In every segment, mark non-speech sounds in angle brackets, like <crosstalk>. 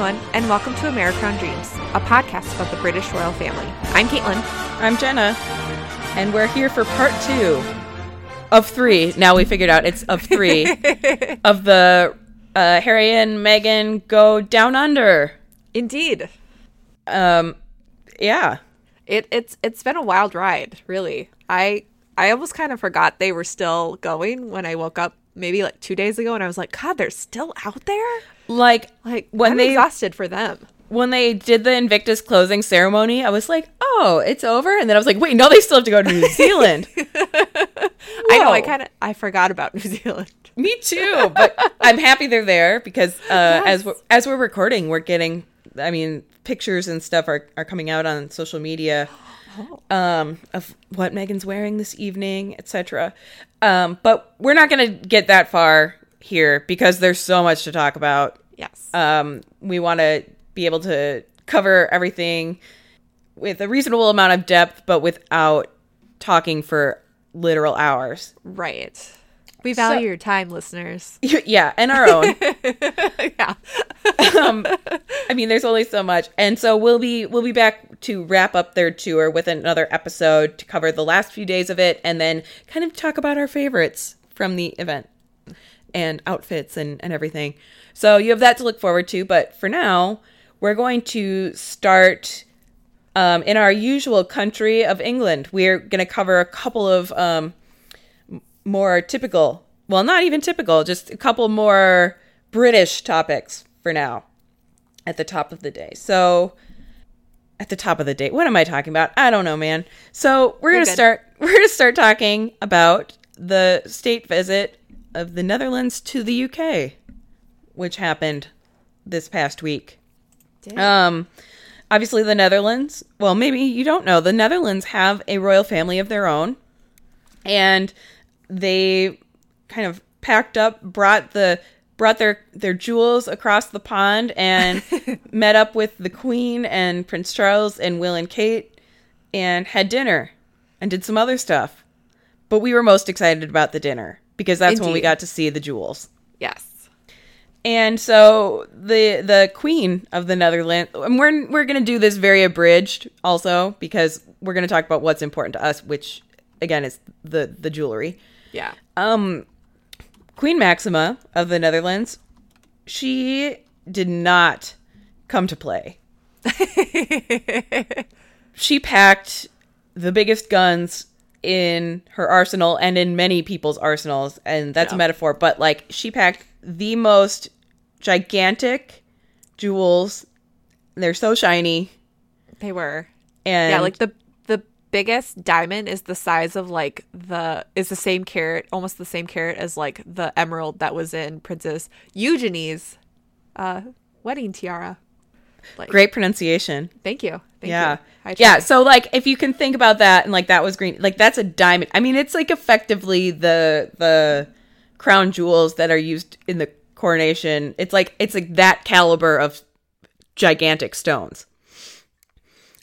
everyone, and welcome to Americrown Dreams, a podcast about the British royal family. I'm Caitlin. I'm Jenna, and we're here for part two of three. Now we figured out it's of three <laughs> of the uh, Harry and Meghan go down under. Indeed, Um, yeah, it, it's it's been a wild ride. Really, I I almost kind of forgot they were still going when I woke up maybe like two days ago, and I was like, God, they're still out there. Like Like when I'm they exhausted for them. when they did the Invictus closing ceremony, I was like, oh, it's over, and then I was like, wait, no, they still have to go to New Zealand. <laughs> I know. I kind of I forgot about New Zealand. <laughs> Me too, but I'm happy they're there because uh, as we're, as we're recording, we're getting. I mean, pictures and stuff are, are coming out on social media um, of what Meghan's wearing this evening, etc. Um, but we're not going to get that far here because there's so much to talk about. Yes. Um, we want to be able to cover everything with a reasonable amount of depth, but without talking for literal hours. right. We value your time, listeners. <laughs> yeah, and our own. <laughs> yeah. um, I mean, there's only so much, and so we'll be we'll be back to wrap up their tour with another episode to cover the last few days of it, and then kind of talk about our favorites from the event and outfits and and everything. So you have that to look forward to. But for now, we're going to start um, in our usual country of England. We're going to cover a couple of um, more typical, well, not even typical, just a couple more British topics for now at the top of the day. So, at the top of the day, what am I talking about? I don't know, man. So, we're going to start <laughs> we're going to start talking about the state visit of the Netherlands to the UK, which happened this past week. Um, obviously, the Netherlands. Well, maybe you don't know. The Netherlands have a royal family of their own, and they kind of packed up, brought the brought their their jewels across the pond, and <laughs> met up with the Queen and Prince Charles and Will and Kate, and had dinner, and did some other stuff. But we were most excited about the dinner because that's when we got to see the jewels. Yes. And so the the queen of the Netherlands, and we're we're gonna do this very abridged also because we're gonna talk about what's important to us, which again is the the jewelry. Yeah. Um, Queen Maxima of the Netherlands, she did not come to play. <laughs> she packed the biggest guns in her arsenal and in many people's arsenals, and that's a metaphor, but like she packed the most gigantic jewels. They're so shiny. They were. And yeah, like the the biggest diamond is the size of like the is the same carat almost the same carat as like the emerald that was in Princess Eugenie's uh wedding tiara. Like, great pronunciation. Thank you. Thank yeah. you. Yeah. So like if you can think about that and like that was green like that's a diamond. I mean it's like effectively the the crown jewels that are used in the coronation. It's like it's like that caliber of gigantic stones.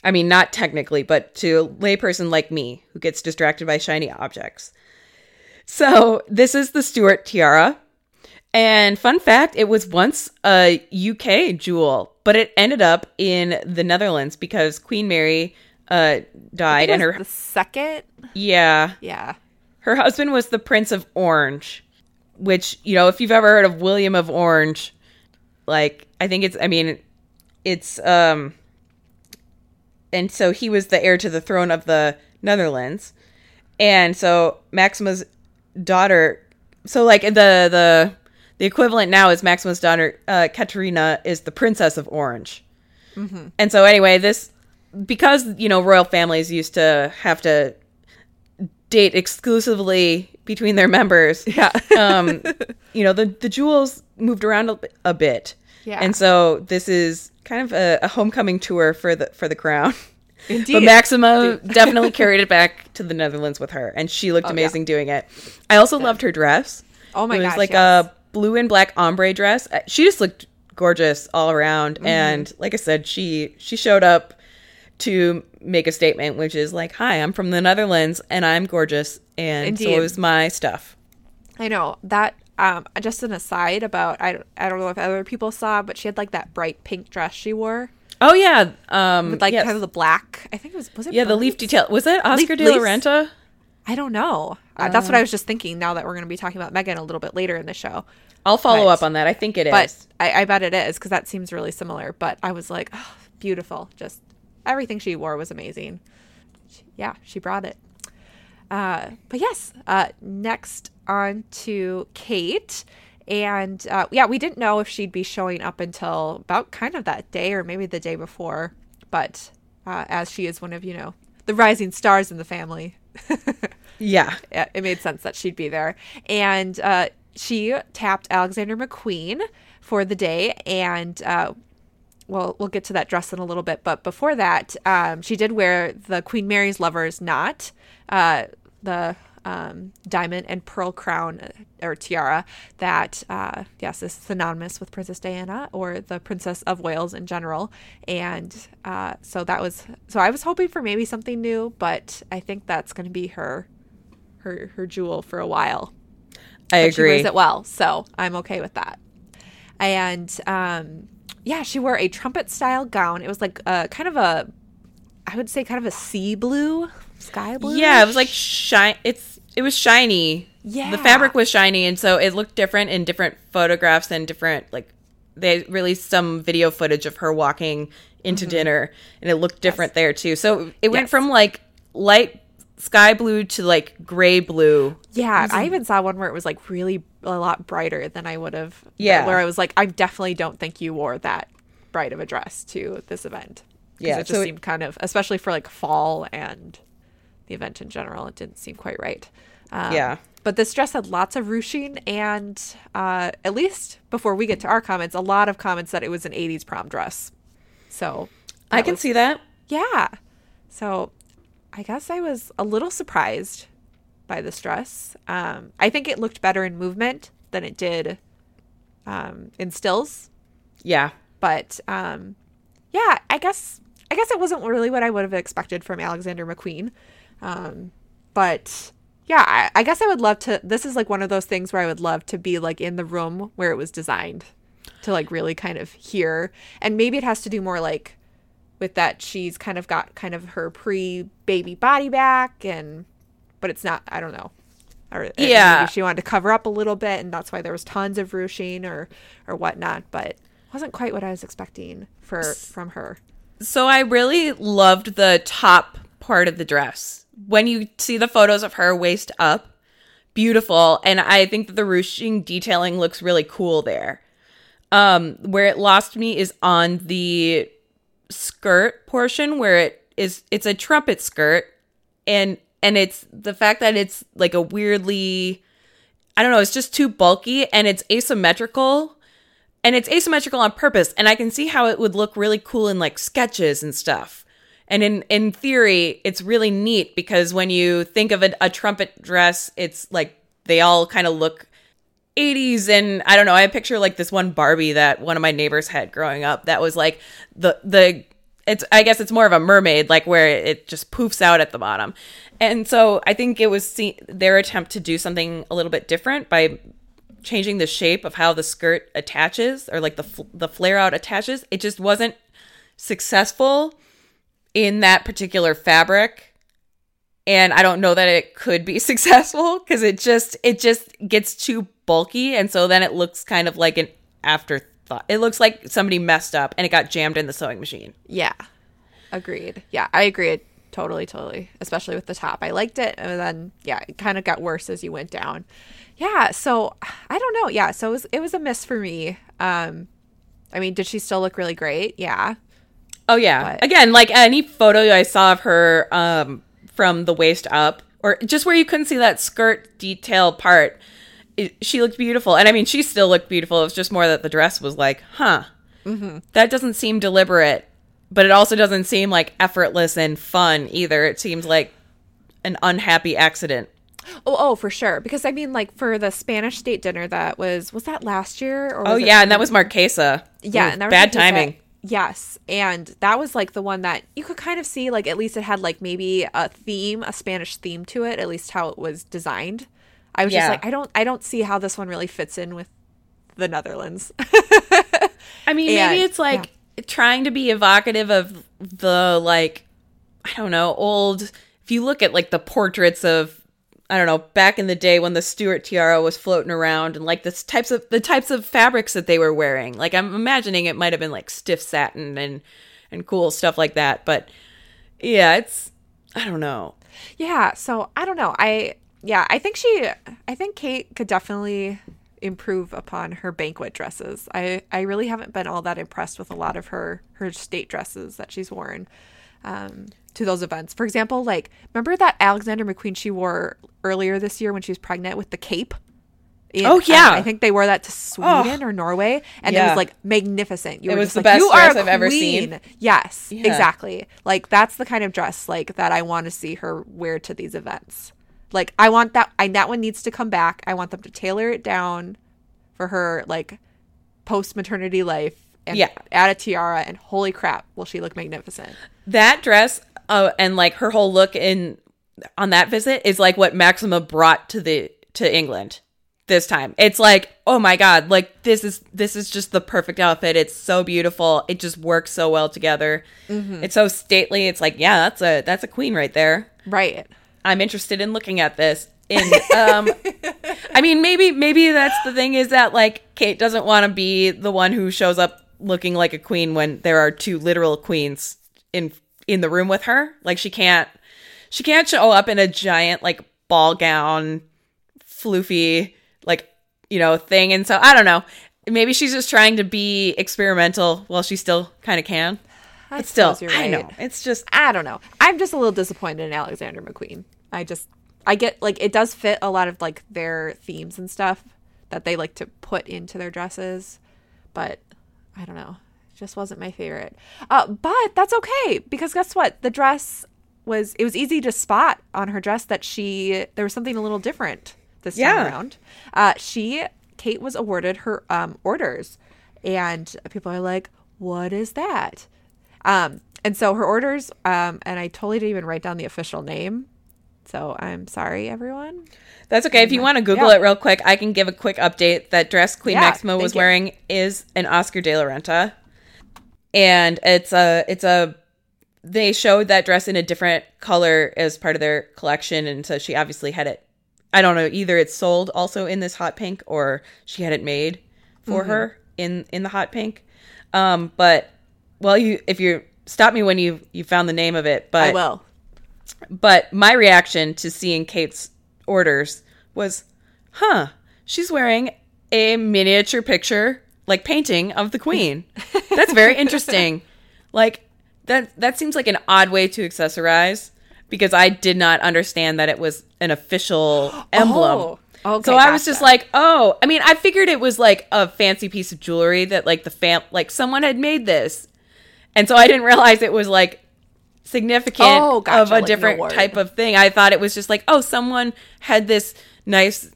I mean not technically, but to a layperson like me who gets distracted by shiny objects. So this is the Stuart tiara. And fun fact, it was once a UK jewel, but it ended up in the Netherlands because Queen Mary uh, died, and her the second. yeah, Yeah. her husband was the Prince of Orange, which you know, if you've ever heard of William of Orange, like I think it's, I mean, it's um, and so he was the heir to the throne of the Netherlands, and so Maxima's daughter, so like the the the equivalent now is Maxima's daughter, uh, Catharina, is the Princess of Orange. And so anyway, this because you know royal families used to have to date exclusively between their members. <laughs> Yeah. um, you know the the jewels moved around a, a bit. Yeah. And so this is kind of a, a homecoming tour for the for the crown. Indeed. But Maxima <laughs> definitely carried it back to the Netherlands with her, and she looked Oh, yeah. amazing doing it. I also loved her dress. Oh my it was gosh, like yes. a blue and black ombre dress. Uh, She just looked gorgeous all around, Mm-hmm. and like I said, she she showed up to make a statement, which is like, "Hi, I'm from the Netherlands, and I'm gorgeous, and so Indeed. is my stuff." I know that um, just an aside about I don't, I don't know if other people saw, but she had like that bright pink dress she wore Oh yeah, um, with like yes. kind of the black. I think it was was it yeah the leaf detail. Was it Oscar Leaf- de la Renta? I don't know. Uh, that's what I was just thinking. Now that we're going to be talking about Meghan a little bit later in the show, I'll follow But- up on that. I think it is. but I, I bet it is because that seems really similar. But I was like, oh, beautiful. Just everything she wore was amazing. She- yeah, she brought it. Uh, but yes, uh, next on to Kate. And uh, yeah, we didn't know if she'd be showing up until about kind of that day or maybe the day before. But uh, as she is one of, you know, the rising stars in the family, yeah, it made sense that she'd be there. And uh, she tapped Alexander McQueen for the day. And uh, well, we'll get to that dress in a little bit. But before that, um, she did wear the Queen Mary's lover's knot, uh, the um, diamond and pearl crown uh, or tiara that, uh, yes, is synonymous with Princess Diana or the Princess of Wales in general. And uh, so that was, so I was hoping for maybe something new, but I think that's going to be her, her, her jewel for a while I but she agree. wears it well, so I'm okay with that. And um, yeah, she wore a trumpet style gown. It was like a kind of a, I would say, kind of a sea blue, sky blue. Yeah, it was like shine. It's it was shiny. Yeah. the fabric was shiny, and so it looked different in different photographs and different like they released some video footage of her walking into mm-hmm. dinner, and it looked different there too. So it went Yes. from like light sky blue to like gray blue. Yeah, I even saw one where it was like really a lot brighter than I would have. Yeah. where I was like, I definitely don't think you wore that bright of a dress to this event. Yeah, it just so it- seemed kind of, especially for like fall and the event in general, it didn't seem quite right. Um, Yeah. But this dress had lots of ruching, and uh, at least before we get to our comments, a lot of comments that it was an 80s prom dress. So I can was- see that. yeah. So I guess I was a little surprised by this dress. Um, I think it looked better in movement than it did um, in stills. Yeah, But um, yeah, I guess I guess it wasn't really what I would have expected from Alexander McQueen. Um, but yeah, I, I guess I would love to. This is like one of those things where I would love to be like in the room where it was designed to like really kind of hear. And maybe it has to do more like with that she's kind of got kind of her pre baby body back and but it's not I don't know. Or Yeah. maybe she wanted to cover up a little bit and that's why there was tons of ruching or or whatnot, but wasn't quite what I was expecting for from her. So I really loved the top part of the dress. When you see the photos of her waist up, beautiful. And I think that the ruching detailing looks really cool there. Um, where it lost me is on the skirt portion where it is it's a trumpet skirt and and it's the fact that it's like a weirdly I don't know, it's just too bulky and it's asymmetrical and it's asymmetrical on purpose and i can see how it would look really cool in like sketches and stuff and in in theory it's really neat because when you think of a, a trumpet dress it's like they all kind of look 80s and i don't know i picture like this one barbie that one of my neighbors had growing up that was like the the it's i guess it's more of a mermaid like where it just poofs out at the bottom. And so i think it was see- their attempt to do something a little bit different by changing the shape of how the skirt attaches or like the fl- the flare out attaches. It just wasn't successful in that particular fabric and i don't know that it could be <laughs> successful because it just it just gets too bulky and so then it looks kind of like an afterthought it looks like somebody messed up and it got jammed in the sewing machine Yeah. Agreed. Yeah, I agree. Totally, totally. Especially with the top. I liked it. And then, yeah, it kind of got worse as you went down. Yeah. So I don't know. Yeah. So it was, it was a miss for me. Um, I mean, did she still look really great? Yeah. Oh yeah. But- Again, like any photo I saw of her um from the waist up or just where you couldn't see that skirt detail part, it, she looked beautiful. And I mean, she still looked beautiful. It was just more that the dress was like, huh, that doesn't seem deliberate, but it also doesn't seem like effortless and fun either. It seems like an unhappy accident. Oh, oh, for sure. Because I mean, like for the Spanish state dinner that was, was that last year? Or Oh yeah, and that was Marchesa. Yeah, Ooh, and that was bad that- timing. Yes, and that was like the one that you could kind of see, like at least it had like maybe a theme, a Spanish theme to it, at least how it was designed. I was Yeah. just like, I don't, I don't see how this one really fits in with the Netherlands. I mean, And- maybe it's like trying to be evocative of the like I don't know, old if you look at like the portraits of I don't know, back in the day when the Stuart tiara was floating around and like the types of the types of fabrics that they were wearing. Like I'm imagining it might have been like stiff satin and and cool stuff like that, but yeah, it's I don't know. Yeah, so I don't know. I yeah, I think she I think Kate could definitely improve upon her banquet dresses. I I really haven't been all that impressed with a lot of her her state dresses that she's worn um to those events. For example, like remember that Alexander McQueen she wore earlier this year when she was pregnant with the cape? In- Oh, yeah. um, I think they wore that to Sweden or Norway, and it was like magnificent. You It were was just the like, best you are dress I've ever seen." Yes, Yeah. exactly. Like that's the kind of dress like that I want to see her wear to these events. Like I want that I that one needs to come back. I want them to tailor it down for her like post maternity life and Yeah. add a tiara and holy crap, will she look magnificent. that dress uh, and like her whole look in on that visit is like what Maxima brought to the to England this time. It's like, oh my god, like this is this is just the perfect outfit. It's so beautiful. It just works so well together. It's so stately. It's like, yeah, that's a that's a queen right there. Right. I'm interested in looking at this. In um <laughs> I mean maybe maybe that's the thing is that like Kate doesn't want to be the one who shows up looking like a queen when there are two literal queens in in the room with her. Like she can't she can't show up in a giant like ball gown floofy like you know thing and so I don't know. Maybe she's just trying to be experimental while she still kind of can. I But still, you're I know. It's just I don't know. I'm just a little disappointed in Alexander McQueen. I just I get like it does fit a lot of like their themes and stuff that they like to put into their dresses, but I don't know. Just wasn't my favorite. Uh, but that's okay because guess what? The dress was it was easy to spot on her dress that she there was something a little different this time Yeah. around. Uh, she Kate was awarded her um, orders, and people are like, "What is that?" Um, and so her orders, um, and I totally didn't even write down the official name. So I'm sorry, everyone. That's okay. If you want to Google Yeah. it real quick, I can give a quick update. That dress Queen Yeah, Maxima was you. wearing is an Oscar de la Renta, and it's a it's a. They showed that dress in a different color as part of their collection, and so she obviously had it. I don't know either it's sold also in this hot pink or she had it made for Mm-hmm. her in in the hot pink. Um, but well, you if you stop me when you you found the name of it, but I will. but my reaction to seeing Kate's orders was, huh, she's wearing a miniature picture, like painting of the queen. <laughs> That's very interesting. Like that that seems like an odd way to accessorize because I did not understand that it was an official <gasps> emblem. Oh, okay, so I was just like, oh, I mean, I figured it was like a fancy piece of jewelry that like the fam like someone had made this. And so I didn't realize it was like significant Oh, gotcha, of a like different type of thing. I thought it was just like, oh, someone had this nice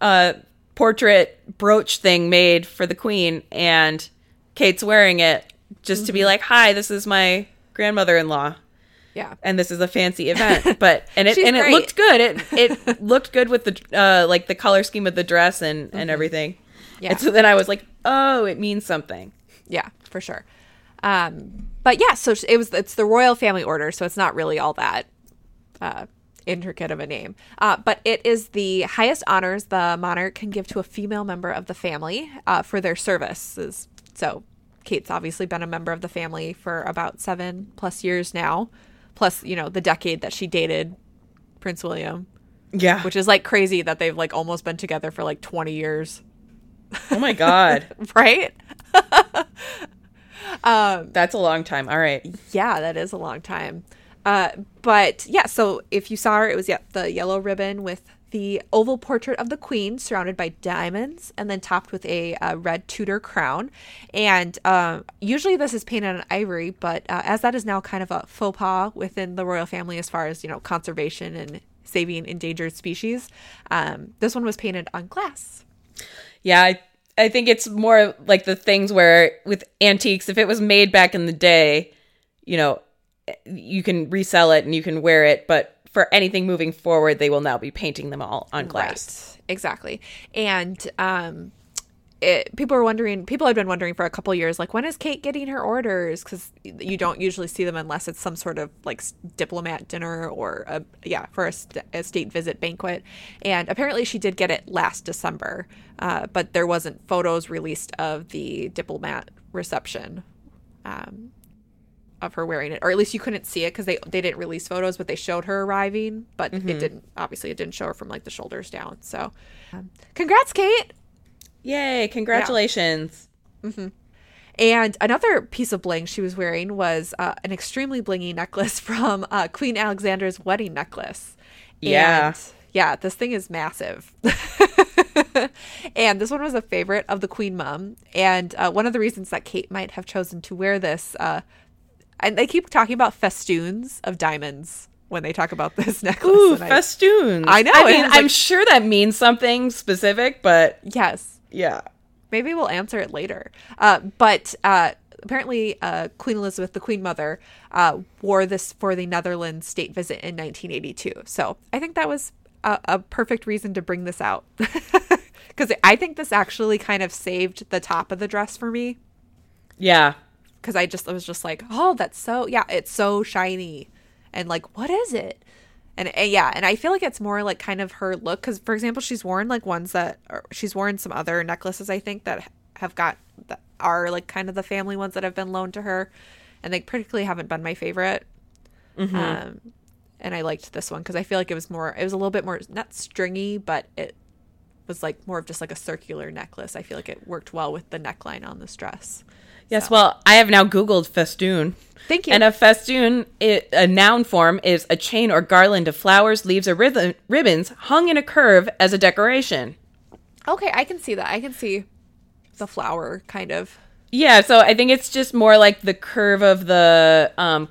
uh portrait brooch thing made for the queen and Kate's wearing it just to be Mm-hmm. like, "Hi, this is my grandmother-in-law." Yeah. and this is a fancy event but and it <laughs> and it great. looked good it <laughs> it looked good with the uh like the color scheme of the dress and and everything Mm-hmm. Yeah. and so then i was like oh it means something Yeah, for sure. Um, but yeah, so it was it's the royal family order, so it's not really all that uh, intricate of a name. Uh, but it is the highest honors the monarch can give to a female member of the family uh, for their services. So Kate's obviously been a member of the family for about seven plus years now, plus you know the decade that she dated Prince William, yeah which is like crazy that they've like almost been together for like twenty years, oh my god <laughs> right? <laughs> that's a long time all right Yeah, that is a long time. Uh, but yeah, so if you saw her, it was yeah, the yellow ribbon with the oval portrait of the queen surrounded by diamonds and then topped with a, uh red Tudor crown. And uh, usually this is painted on ivory, but uh, as that is now kind of a faux pas within the royal family as far as, you know, conservation and saving endangered species, um, this one was painted on glass. yeah I, I think it's more like the things where with antiques if it was made back in the day you know you can resell it and you can wear it but for anything moving forward, they will now be painting them all on glass. Right. Exactly. And um it, people are wondering people have been wondering for a couple years like when is kate getting her orders because you don't usually see them unless it's some sort of like diplomat dinner or a yeah for a, st- a state visit banquet and apparently she did get it last december uh, but there wasn't photos released of the diplomat reception um, of her wearing it or at least you couldn't see it because they, they didn't release photos but they showed her arriving but Mm-hmm. it didn't obviously it didn't show her from like the shoulders down so um, congrats kate Yay! Congratulations. And another piece of bling she was wearing was uh, an extremely blingy necklace <laughs> from uh, Queen Alexandra's wedding necklace. Yeah. And, yeah, this thing is massive. <laughs> and this one was a favorite of the Queen Mum. And uh, one of the reasons that Kate might have chosen to wear this, uh, and they keep talking about festoons of diamonds when they talk about <laughs> this necklace. Ooh, I- festoons. I know, I mean, I'm like- sure that means something specific, but yes. yeah. Maybe we'll answer it later. Uh, but uh, apparently, uh, Queen Elizabeth, the Queen Mother, uh, wore this for the Netherlands state visit in 1982. So I think that was a, a perfect reason to bring this out. <laughs> Because I think this actually kind of saved the top of the dress for me. Yeah. Because I just I was just like, oh, that's so yeah, it's so shiny, and like, what is it? And, and yeah, and I feel like it's more like kind of her look. Because for example, she's worn like ones that she's worn some other necklaces I think that have got that are like kind of the family ones that have been loaned to her, and they particularly haven't been my favorite. Um, and I liked this one because I feel like it was more, it was a little bit more not stringy, but it was like more of just like a circular necklace. I feel like it worked well with the neckline on this dress. Yes, well, I have now Googled festoon. Thank you. And a festoon, a noun form, is a chain or garland of flowers, leaves, or ribbons hung in a curve as a decoration. Okay, I can see that. I can see the flower kind of. Yeah, so I think it's just more like the curve of the um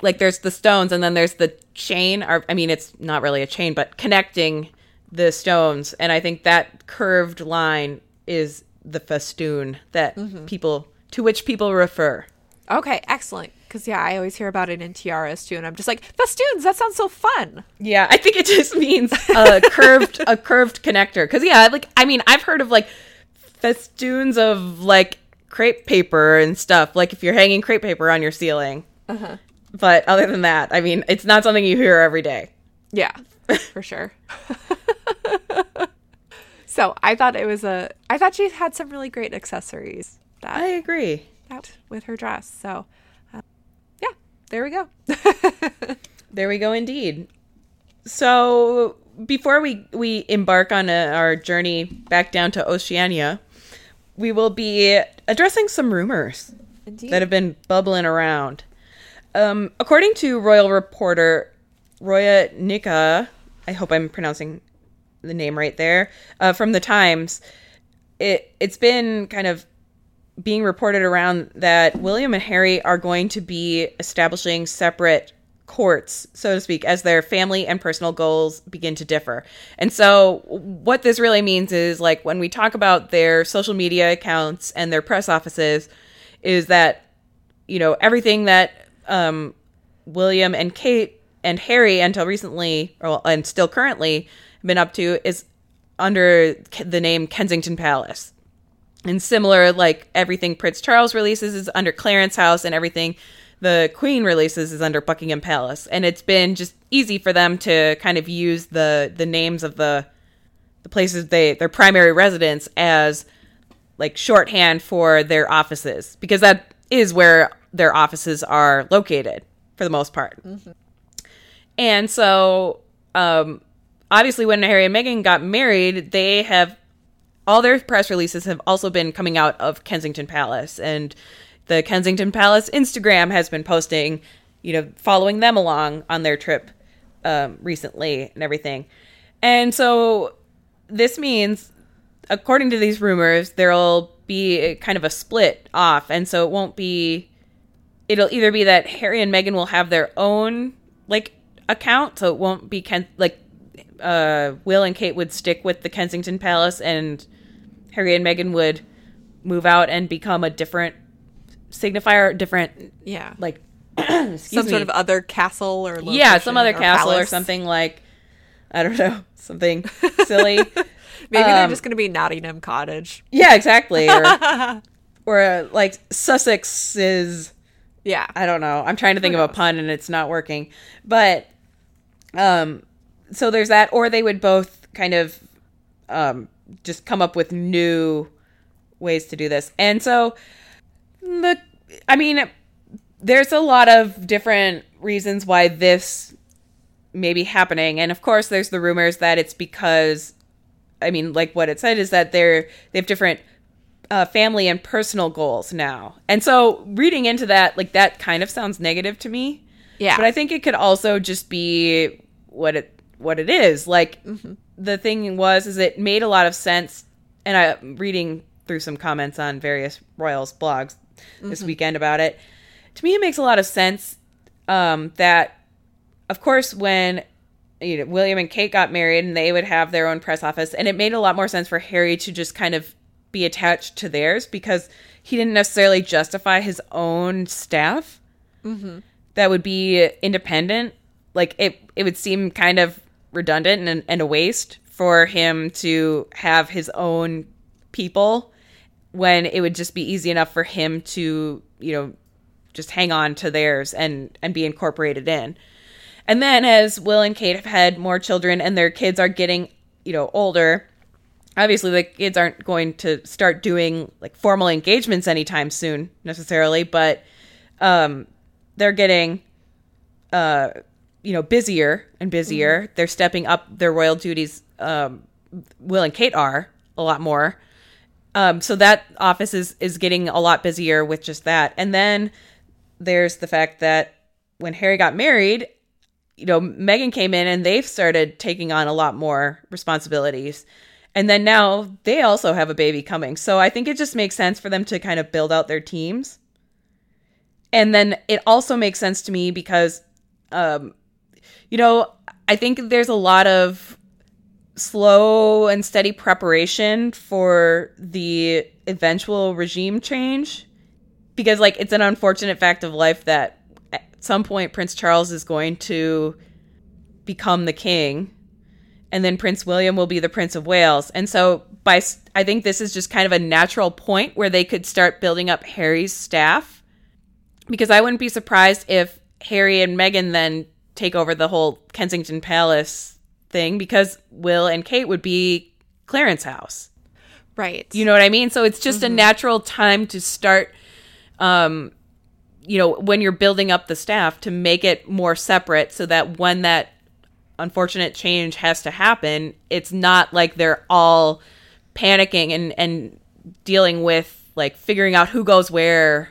like there's the stones and then there's the chain or I mean it's not really a chain but connecting the stones and I think that curved line is the festoon that people to which people refer. Okay, excellent. Because yeah, I always hear about it in tiaras too, and I'm just like festoons. That sounds so fun. Yeah, I think it just <laughs> means a curved a curved connector. Cuz yeah, like I mean, I've heard of like festoons of like crepe paper and stuff, like if you're hanging crepe paper on your ceiling. Uh-huh. But other than that, I mean, it's not something you hear every day. Yeah, <laughs> for sure. <laughs> so I thought it was a. I thought she had some really great accessories that I agree. that with her dress. So, uh, yeah, there we go. <laughs> There we go indeed. So, before we we embark on a, our journey back down to Oceania, we will be addressing some rumors. Indeed. that have been bubbling around. Um, according to royal reporter Roya Nikkhah, I hope I'm pronouncing the name right there, uh, from the Times, it it's been kind of being reported around that William and Harry are going to be establishing separate courts, so to speak, as their family and personal goals begin to differ. And so, what this really means is like when we talk about their social media accounts and their press offices, is that you know everything that um, William and Kate and Harry until recently, or and still currently, been up to is under the name Kensington Palace. And similar, like everything Prince Charles releases is under Clarence House, and everything the Queen releases is under Buckingham Palace. And it's been just easy for them to kind of use the the names of the the places they their primary residence as like shorthand for their offices because that is where their offices are located for the most part. And so, um, obviously, when Harry and Meghan got married, they have all their press releases have also been coming out of Kensington Palace, and the Kensington Palace Instagram has been posting, you know, following them along on their trip um, recently and everything. And so, this means, according to these rumors, there'll be kind of a split off, and so it won't be. It'll either be that Harry and Meghan will have their own like account, so it won't be Ken like uh, Will and Kate would stick with the Kensington Palace, and Harry and Meghan would move out and become a different signifier, different yeah. like <clears throat> some me. sort of other castle or yeah, some other location castle or something like I don't know, <laughs> something <laughs> silly. Maybe they're Um, just going to be Nottingham Cottage. yeah, exactly. Or, <laughs> or uh, like Sussex is Yeah. I don't know. I'm trying to think of a pun and it's not working. But um so there's that or they would both kind of um just come up with new ways to do this. And so the I mean there's a lot of different reasons why this may be happening. And of course there's the rumors that it's because I mean like what it said is that they're they have different uh, family and personal goals now. And so reading into that, like that kind of sounds negative to me. Yeah. But I think it could also just be what it what it is. Like the thing was is it made a lot of sense and I reading through some comments on various Royals blogs this weekend about it. To me it makes a lot of sense um that of course when you know William and Kate got married and they would have their own press office and it made a lot more sense for Harry to just kind of be attached to theirs because he didn't necessarily justify his own staff. That would be independent. Like it it would seem kind of redundant and, and a waste for him to have his own people when it would just be easy enough for him to you know just hang on to theirs and and be incorporated in. And then as will and kate have had more children and their kids are getting you know older obviously the kids aren't going to start doing like formal engagements anytime soon necessarily but um they're getting uh you know busier and busier. They're stepping up their royal duties um will and kate are a lot more. Um so that office is is getting a lot busier with just that. And then there's the fact that when harry got married you know meghan came in and they've started taking on a lot more responsibilities. And then now they also have a baby coming. So i think it just makes sense for them to kind of build out their teams. And then it also makes sense to me because um you know i think there's a lot of slow and steady preparation for the eventual regime change because like it's an unfortunate fact of life that at some point prince charles is going to become the king and then prince william will be the prince of wales. And so by i think this is just kind of a natural point where they could start building up harry's staff because I wouldn't be surprised if Harry and Meghan then take over the whole Kensington Palace thing because Will and Kate would be Clarence House. right. You know what I mean? So it's just a natural time to start um you know, when you're building up the staff to make it more separate so that when that unfortunate change has to happen, it's not like they're all panicking and and dealing with like figuring out who goes where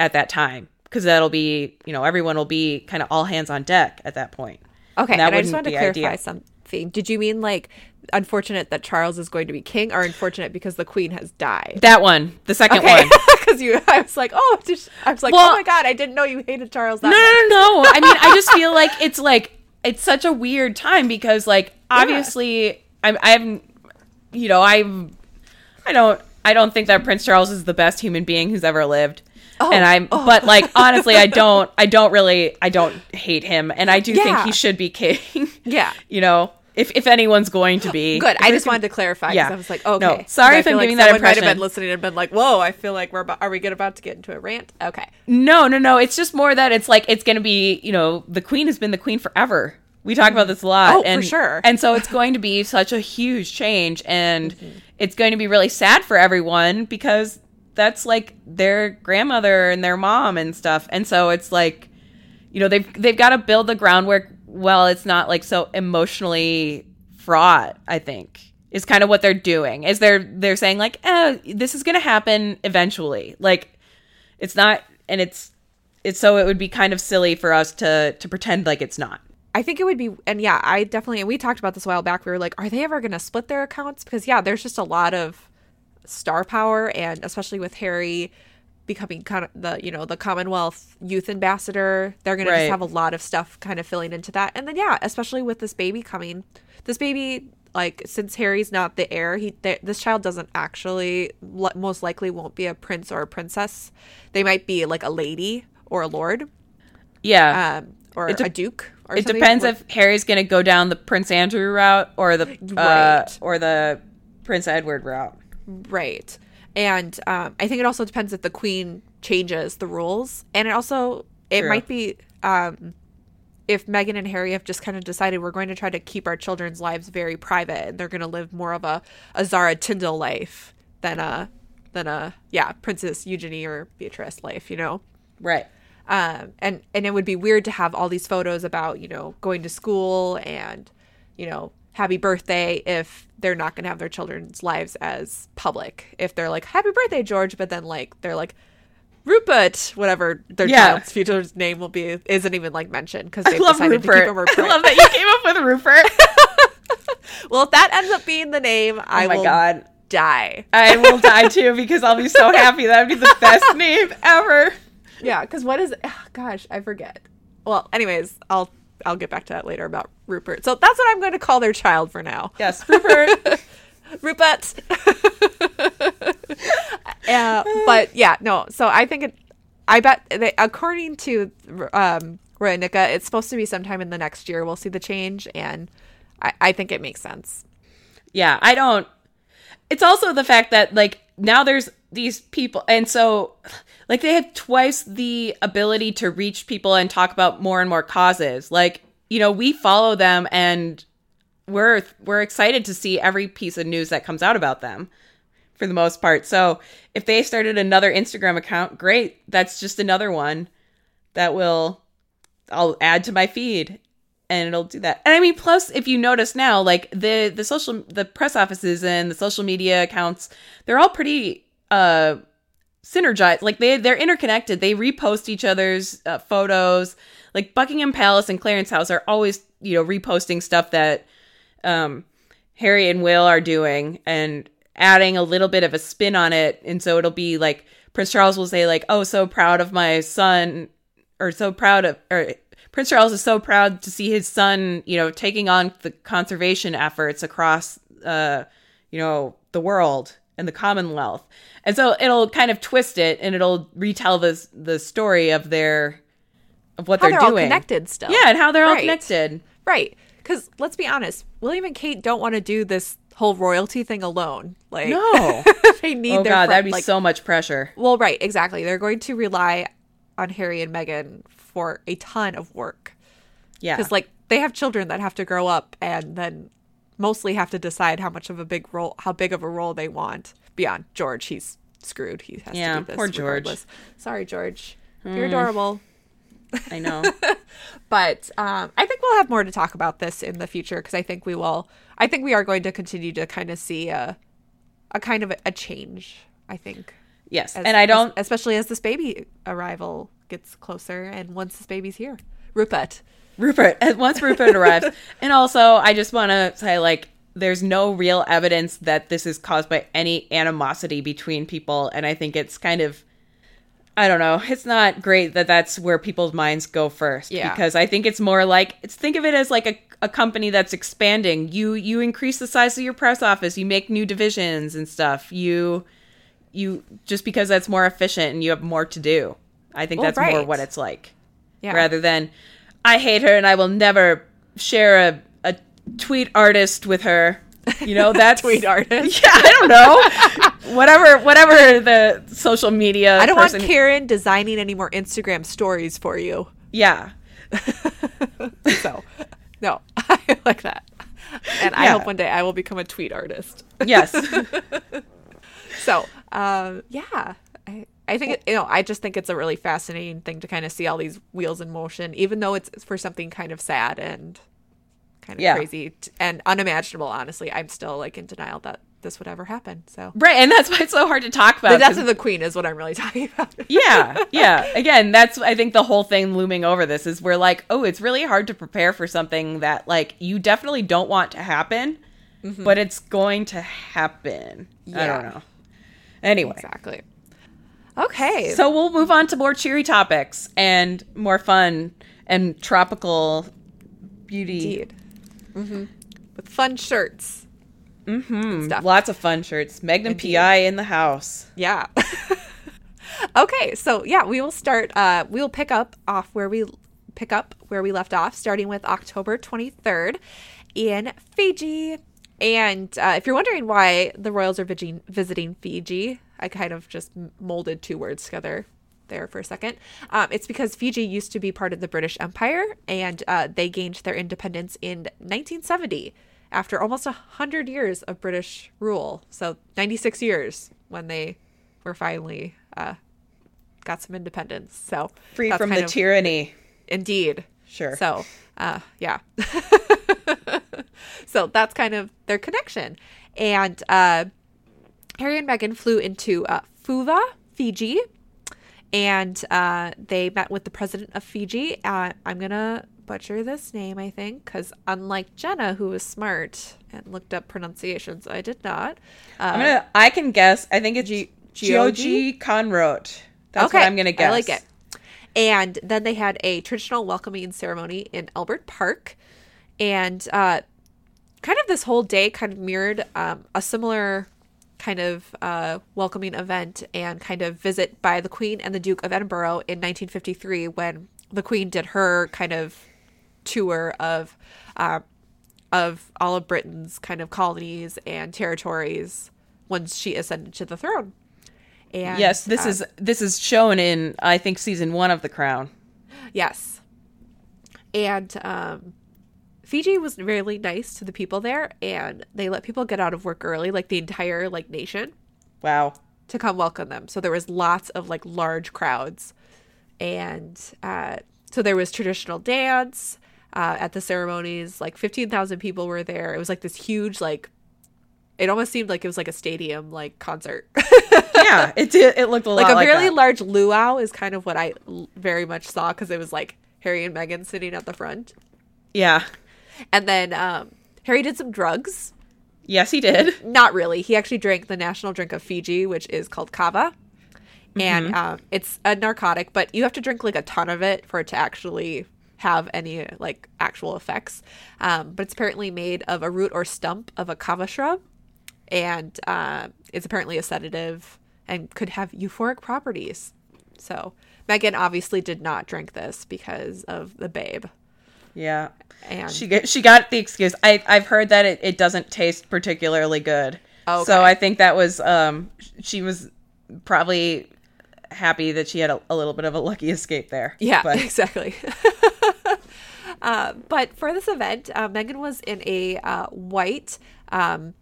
at that time because that'll be, you know, everyone will be kind of all hands on deck at that point. Okay, And that and I just wanted to clarify ideal. something. Did you mean like unfortunate that Charles is going to be king, or unfortunate because the queen has died? That one, the second Okay, one. <laughs> because you, I was like, oh, just, I was like, oh Well- oh my god, I didn't know you hated Charles that No, much. no, no, no. I mean, I just <laughs> feel like it's like it's such a weird time because, like, obviously, I'm, I haven't, you know, I, I don't, I don't think that Prince Charles is the best human being who's ever lived. Oh, and I'm, oh. but like, honestly, I <laughs> don't, I don't really, I don't hate him, and I do think he should be king. Yeah. <laughs> you know, if if anyone's going to be Good. I just wanted to clarify because Yeah. I was like, okay. No, sorry if I'm like giving that someone Might have impression. been listening and been like, whoa, I feel like we're about, are we good about to get into a rant? Okay. No, no, no. It's just more that it's like it's going to be, you know, the queen has been the queen forever. We talk about this a lot. Oh, for and, sure. And so it's going to be such a huge change, and <laughs> Mm-hmm. it's going to be really sad for everyone because that's like their grandmother and their mom and stuff. And so it's like, you know, they've they've got to build the groundwork. Well, it's not like so emotionally fraught. I think is kind of what they're doing. Is they're they're saying like, eh, this is going to happen eventually. Like, it's not, and it's it's so it would be kind of silly for us to to pretend like it's not. I think it would be, and yeah, I definitely, and we talked about this a while back. We were like, are they ever going to split their accounts? Because yeah, there's just a lot of star power, and especially with Harry becoming kind of the, you know, the Commonwealth Youth Ambassador, they're going to Right. just have a lot of stuff kind of filling into that. And then yeah, especially with this baby coming, this baby, like since Harry's not the heir, he th- this child doesn't actually, most likely, won't be a prince or a princess. They might be like a lady or a lord. Yeah. um, or de- a duke. Or it something. depends if Harry's going to go down the Prince Andrew route or the uh, Right. or the Prince Edward route. Right. And um, I think it also depends if the queen changes the rules. And it also, it True. might be um, if Meghan and Harry have just kind of decided we're going to try to keep our children's lives very private and they're going to live more of a, a Zara Tindall life than a, than a, yeah, Princess Eugenie or Beatrice life, you know? Right. um, and and it would be weird to have all these photos about you know going to school and you know happy birthday if they're not going to have their children's lives as public if they're like happy birthday george but then like they're like rupert whatever their Yeah. child's future name will be isn't even like mentioned because love decided to Rupert. keep him <laughs> Rupert. I love that you came up with Rupert. <laughs> well if that ends up being the name i oh my will god. die I will <laughs> die too because I'll be so happy. That would be the best name ever. yeah because what is ah, gosh i forget well anyways i'll i'll get back to that later about rupert so that's what i'm going to call their child for now Yes, Rupert. <laughs> Rupert. <laughs> uh, but yeah, no. So I think it. I bet they, according to um, Nikkhah, it's supposed to be sometime in the next year. We'll see the change, and I, I think it makes sense. yeah, I don't. It's also the fact that like now there's these people, and so like they have twice the ability to reach people and talk about more and more causes. Like you know, we follow them and we're we're excited to see every piece of news that comes out about them for the most part. So if they started another Instagram account, great. That's just another one that will I'll add to my feed and it'll do that. And I mean plus if you notice now like the the social the press offices and the social media accounts, they're all pretty uh synergized like they they're interconnected. They repost each other's uh, photos. Like buckingham palace and clarence house are always you know reposting stuff that um harry and will are doing and adding a little bit of a spin on it. And so it'll be like prince charles will say like oh so proud of my son or so proud of or prince charles is so proud to see his son you know taking on the conservation efforts across uh you know the world and the commonwealth and so it'll kind of twist it and it'll retell the the story of their of what How they're, they're, all doing connected still. yeah and how they're all connected right. Because let's be honest, William and Kate don't want to do this whole royalty thing alone. Like, no <laughs> they need oh their god friend- that'd be like, so much pressure Well, right, exactly. They're going to rely on Harry and Meghan for a ton of work. yeah because like they have children that have to grow up and then mostly have to decide how much of a big role how big of a role they want. Beyond george he's screwed. He has Yeah, to do this poor George. Hmm. regardless. sorry george. You're adorable. I know. <laughs> But um, i think we'll have more to talk about this in the future because i think we will i think we are going to continue to kind of see a a kind of a, a change i think. Yes as- and i don't especially as this baby arrival gets closer and once this baby's here. Rupert Rupert, and <laughs> once Rupert arrives, and also I just want to say, like, there's no real evidence that this is caused by any animosity between people, and I think it's kind of, I don't know, it's not great that that's where people's minds go first, Yeah. because I think it's more like, it's think of it as like a, a company that's expanding. You you increase the size of your press office, you make new divisions and stuff. You you just because that's more efficient and you have more to do. I think Well, that's more what it's like yeah rather than I hate her and I will never share a, a tweet artist with her. You know, <laughs> that's Tweet artist. Yeah, I don't know. <laughs> whatever whatever the social media I don't person, want Karen designing any more Instagram stories for you. Yeah. <laughs> So, no, I like that. And I hope one day I will become a tweet artist. Yes. So, um, yeah, I, think, it, you know, I just think it's a really fascinating thing to kind of see all these wheels in motion, even though it's for something kind of sad and kind of Yeah. crazy t- and unimaginable. Honestly, I'm still like in denial that this would ever happen. So, right, and that's why it's so hard to talk about. the death of the queen is what I'm really <laughs> talking about. yeah, yeah. Again, that's I think the whole thing looming over this is we're like, oh, it's really hard to prepare for something that like you definitely don't want to happen, mm-hmm. but it's going to happen. I don't know. Anyway, exactly. Okay. so we'll move on to more cheery topics and more fun and tropical beauty. Indeed. hmm With fun shirts. Mm, Stuff. lots of fun shirts. Magnum Indeed. PI in the house. Yeah. <laughs> okay, so yeah, we will start. Uh, we will pick up off where we pick up where we left off, starting with October 23rd in Fiji. And uh, if you're wondering why the royals are visiting Fiji, I kind of just molded two words together there for a second. Um, it's because Fiji used to be part of the British Empire, and uh, they gained their independence in 1970 after almost 100 years of British rule. So 96 years when they were finally uh, got some independence. So free from the of, tyranny. Indeed. Sure. So, uh, yeah. <laughs> so that's kind of their connection. And uh, Harry and Meghan flew into uh, Suva, Fiji, and uh, they met with the president of Fiji. Uh, I'm gonna butcher this name, I think, because unlike Jenna, who was smart and looked up pronunciations, I did not. Uh, I'm gonna. I can guess. I think it's G- Georgi Konrote. That's okay. what I'm gonna guess. I like it. And then they had a traditional welcoming ceremony in Albert Park, and uh, kind of this whole day kind of mirrored um, a similar kind of uh, welcoming event and kind of visit by the Queen and the Duke of Edinburgh in 1953 when the Queen did her kind of tour of uh, of all of Britain's kind of colonies and territories once she ascended to the throne. And yes, this uh, is this is shown in I think season one of The Crown. Yes, and um, Fiji was really nice to the people there, and they let people get out of work early, like the entire like nation. Wow. To come welcome them, so there was lots of like large crowds, and uh, so there was traditional dance uh, at the ceremonies. Like fifteen thousand people were there. It was like this huge like. It almost seemed like it was like a stadium like concert. <laughs> yeah, it did. It looked a like a like really that. large luau is kind of what I very much saw because it was like Harry and Meghan sitting at the front. Yeah, and then um, Harry did some drugs. Yes, he did. Not really. He actually drank the national drink of Fiji, which is called kava. And mm-hmm. um, it's a narcotic, but you have to drink like a ton of it for it to actually have any like actual effects. Um, but it's apparently made of a root or stump of a kava shrub, and uh, it's apparently a sedative and could have euphoric properties. So Meghan obviously did not drink this because of the babe. Yeah. And she get, she got the excuse. I I've heard that it, it doesn't taste particularly good. Okay. So I think that was um she was probably happy that she had a, a little bit of a lucky escape there. Yeah, but. <laughs> exactly. <laughs> uh, but for this event, uh, Meghan was in a uh, white um,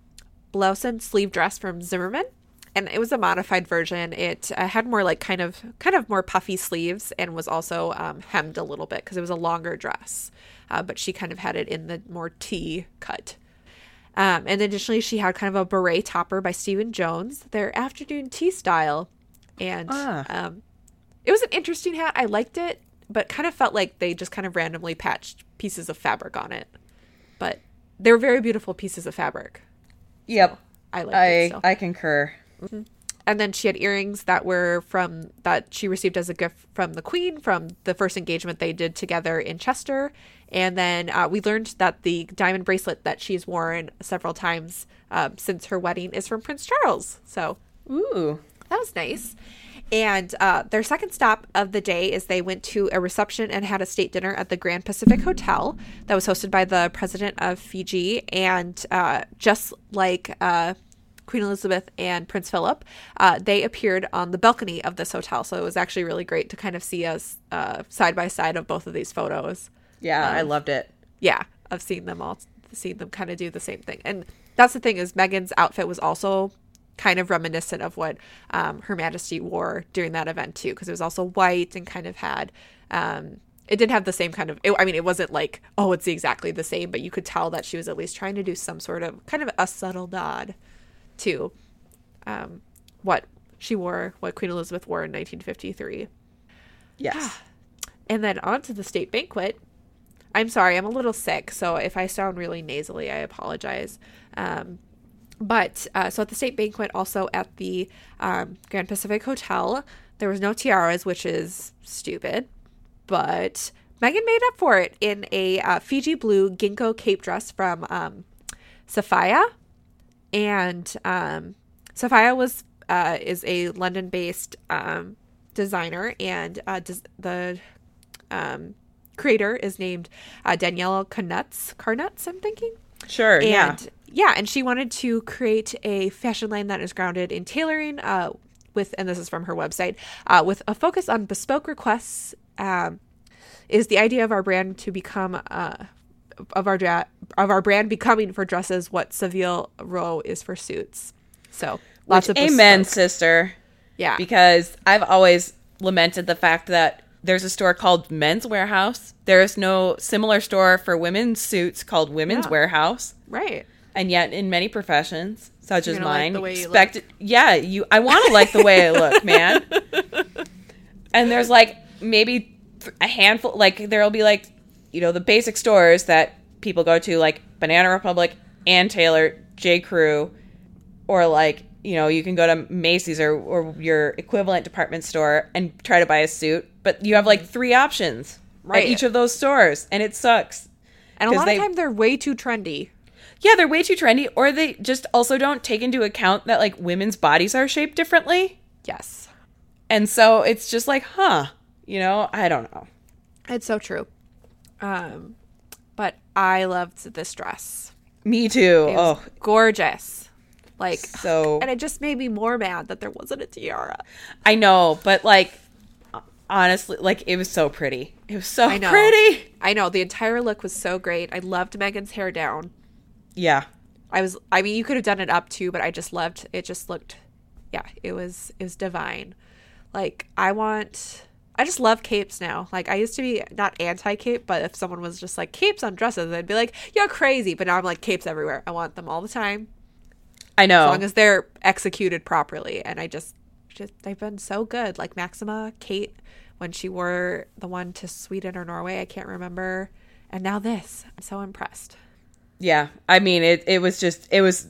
blouse and sleeve dress from Zimmermann, and it was a modified version. It uh, had more like kind of kind of more puffy sleeves and was also um, hemmed a little bit because it was a longer dress. Uh, but she kind of had it in the more T cut. Um, and additionally, she had kind of a beret topper by Stephen Jones, their afternoon tea style, and ah. um, it was an interesting hat. I liked it, but kind of felt like they just kind of randomly patched pieces of fabric on it. But they were very beautiful pieces of fabric. Yep, so I like. I I concur. Mm-hmm. And then she had earrings that were from that she received as a gift from the Queen from the first engagement they did together in Chester. And then uh, we learned that the diamond bracelet that she's worn several times um, since her wedding is from Prince Charles. So, ooh, that was nice. And uh, their second stop of the day is they went to a reception and had a state dinner at the Grand Pacific Hotel that was hosted by the president of Fiji. And uh, just like uh, Queen Elizabeth and Prince Philip, uh, they appeared on the balcony of this hotel. So it was actually really great to kind of see us uh, side by side of both of these photos. Yeah, um, I loved it. Yeah, I've seen them all, seen them kind of do the same thing. And that's the thing is Meghan's outfit was also kind of reminiscent of what um, Her Majesty wore during that event too, because it was also white and kind of had. Um, it didn't have the same kind of. It, I mean, it wasn't like oh, it's exactly the same, but you could tell that she was at least trying to do some sort of kind of a subtle nod to um, what she wore, what Queen Elizabeth wore in 1953. Yes. and then on to the state banquet. I'm sorry, I'm a little sick, so if I sound really nasally, I apologize. Um, but uh, so at the state banquet, also at the um, Grand Pacific Hotel, there was no tiaras, which is stupid, but Meghan made up for it in a uh, Fiji blue ginkgo cape dress from um, Safiyaa and um, Safiyaa was uh, is a London-based um, designer, and uh, des- the um, creator is named uh, Daniela Karnuts. Karnuts, I'm thinking. Sure. And yeah. yeah, and she wanted to create a fashion line that is grounded in tailoring. Uh, with and this is from her website uh, with a focus on bespoke requests. Um, is the idea of our brand to become uh, of our dra- of our brand becoming for dresses what Savile Row is for suits. So lots Which, of amen, bespoke. sister. Yeah, Because I've always lamented the fact that there's a store called Men's Wearhouse. There is no similar store for women's suits called Women's Yeah. Warehouse. right. And yet, in many professions, such as You're like mine, the way you expect yeah, you. I want to like the way I look, <laughs> man. and there's like maybe a handful. Like there'll be like you know the basic stores that people go to, like Banana Republic, Ann Taylor, J Crew, or like you know you can go to Macy's or or your equivalent department store and try to buy a suit, but you have like three options Right. at each of those stores, and it sucks. And a lot they- of time they're way too trendy. Yeah, they're way too trendy, or they just also don't take into account that like women's bodies are shaped differently. Yes, And so it's just like, huh, you know, I don't know. it's so true. Um, but I loved this dress. Me too. It was oh, gorgeous. Like so <sighs> and it just made me more mad that there wasn't a tiara. I know, but like honestly, like it was so pretty. It was so I know. pretty. I know the entire look was so great. I loved Meghan's hair down. Yeah. I was I mean you could have done it up too, but I just loved it just looked yeah, it was it was divine. Like I want I just love capes now. Like I used to be not anti cape, but if someone was just like capes on dresses, I'd be like, You're crazy. But now I'm like capes everywhere. I want them all the time. I know. As long as they're executed properly. And I just just they've been so good. Like Maxima, Kate, when she wore the one to Sweden or Norway, I can't remember. And now this. I'm so impressed. yeah. I mean, it it was just it was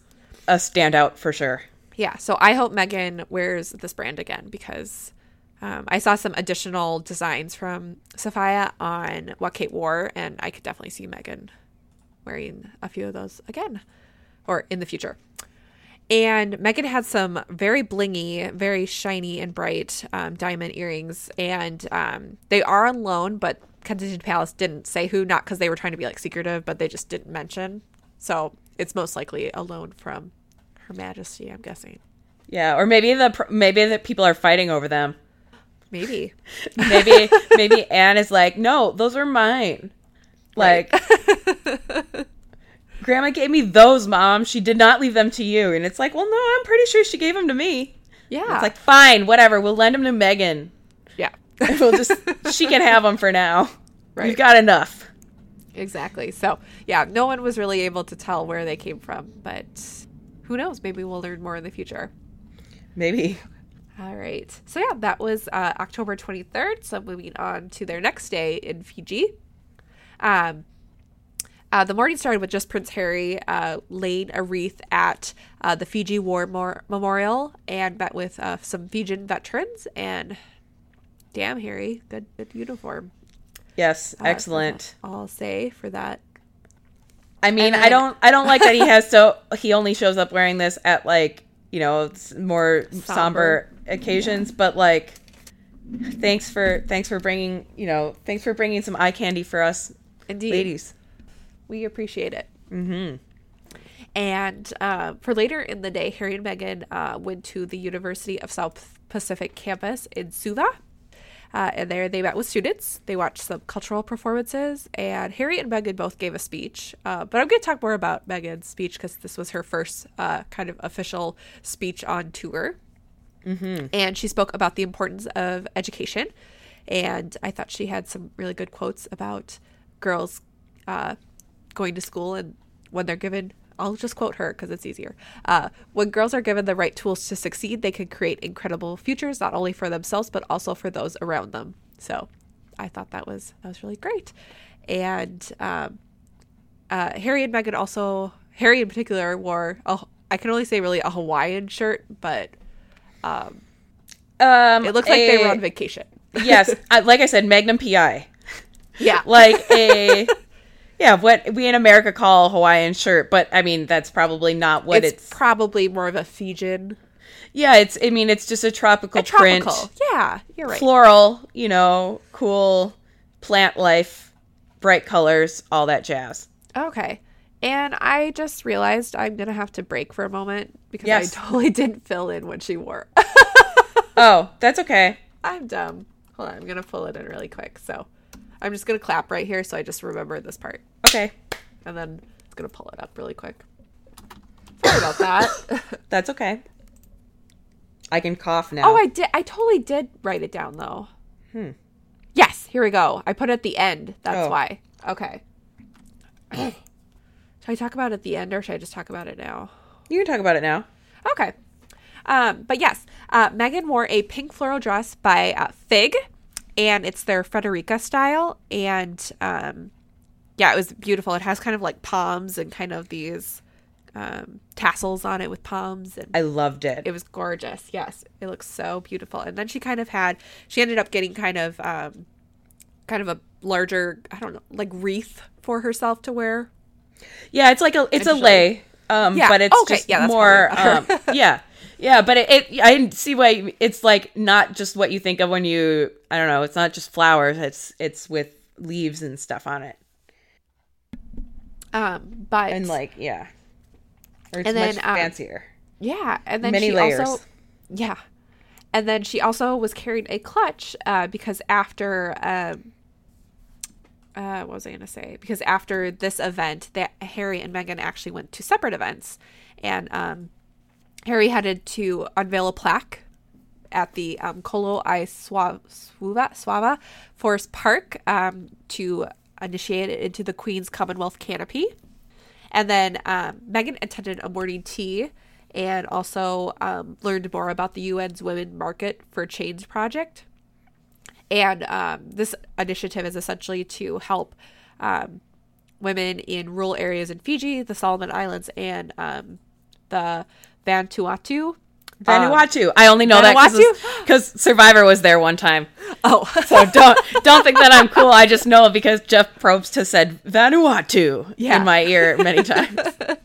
a standout for sure. Yeah, so I hope Meghan wears this brand again because um, I saw some additional designs from Safiyaa on what Kate wore, and I could definitely see Meghan wearing a few of those again or in the future. And Meghan had some very blingy, very shiny and bright um, diamond earrings, and um, they are on loan, but Kensington Palace didn't say who, not because they were trying to be like secretive, but they just didn't mention. So it's most likely a loan from Her Majesty, I'm guessing. Yeah, or maybe the maybe the people are fighting over them. Maybe. Maybe maybe Anne is like, "No, those are mine." Like Grandma gave me those, mom. She did not leave them to you. And it's like, "Well, no, I'm pretty sure she gave them to me." Yeah. It's like, "Fine, whatever. We'll lend them to Meghan. yeah. <laughs> We'll just she can have them for now. Right. We've got enough." Exactly. So, yeah, no one was really able to tell where they came from, but who knows? Maybe we'll learn more in the future. Maybe. All right. So, yeah, that was uh, October 23rd. So, moving on to their next day in Fiji. Um, uh, the morning started with just Prince Harry uh, laying a wreath at uh, the Fiji War Mor- Memorial and met with uh, some Fijian veterans. And damn, Harry, good, good uniform. Yes, Uh, excellent. I'll say for that. I mean, and I don't I don't like that he has so he only shows up wearing this at like, you know, more somber, Somber. occasions, but like thanks for thanks for bringing, you know, thanks for bringing some eye candy for us Indeed. ladies. We appreciate it. Mm-hmm. And uh, for later in the day, Harry and Meghan uh, went to the University of South Pacific campus in Suva. Uh, and there they met with students. They watched some cultural performances, and Harry and Meghan both gave a speech. Uh, but I'm going to talk more about Meghan's speech because this was her first uh, kind of official speech on tour. And she spoke about the importance of education. And I thought she had some really good quotes about girls uh, going to school and when they're given i'll just quote her because it's easier. Uh, when girls are given the right tools to succeed they can create incredible futures not only for themselves but also for those around them. So i thought that was that was really great. And um, uh, harry and meghan also harry in particular wore a, i can only say really a hawaiian shirt but Um it looked like they were on vacation. Yes, <laughs> I, like I said, Magnum PI. yeah. Like a <laughs> yeah, what we in America call a Hawaiian shirt, but I mean that's probably not what it's, it's, probably more of a fijian Yeah, it's I mean it's just a tropical, a tropical print. yeah you're right floral, you know, cool plant life bright colors, all that jazz. Okay. And I just realized I'm going to have to break for a moment because Yes. I totally <laughs> didn't fill in what she wore. Oh, that's okay. <laughs> I'm dumb. Hold on. I'm going to pull it in really quick. So I'm just to clap right here so I just remember this part. Okay. And then it's to pull it up really quick. Sorry about that. <laughs> That's okay. I can cough now. oh, I did. I totally did write it down though. Hmm. Yes. Here we go. I put it at the end. That's Oh. why. Okay. <clears throat> should I talk about it at the end or should I just talk about it now? you can talk about it now. Okay. Um, but yes, uh, Meghan wore a pink floral dress by uh, Fig, and it's their Frederica style. And um, yeah, it was beautiful. It has kind of like palms and kind of these um, tassels on it with palms, and I loved it. it was gorgeous. Yes, it looks so beautiful. And then she kind of had, she ended up getting kind of, um, kind of a larger, I don't know, like wreath for herself to wear. yeah, it's like a it's a lei. Um, Yeah, but it's okay, just yeah, more. Um, <laughs> yeah, yeah, but it, it. I didn't see why you- it's like not just what you think of when you. I don't know. It's not just flowers. It's it's with leaves and stuff on it, Um, but and like yeah, or it's And then, much um, fancier. Yeah, and then Many she layers. also yeah, and then she also was carrying a clutch uh, because after um, uh, what was I gonna say? Because after this event, that Harry and Meghan actually went to separate events, and um, Harry headed to unveil a plaque at the um, Colo i Suava, Suava, Forest Park um, to initiate it into the Queen's Commonwealth canopy. And then um, Meghan attended a morning tea and also um, learned more about the UN's Women Market for Change project. And um, this initiative is essentially to help um, women in rural areas in Fiji, the Solomon Islands, and um, the Vanuatu. Vanuatu. I only know that because Survivor was there one time. <gasps> Oh, So don't don't think that I'm cool. I just know because Jeff Probst has said Vanuatu Yeah. in my ear many times.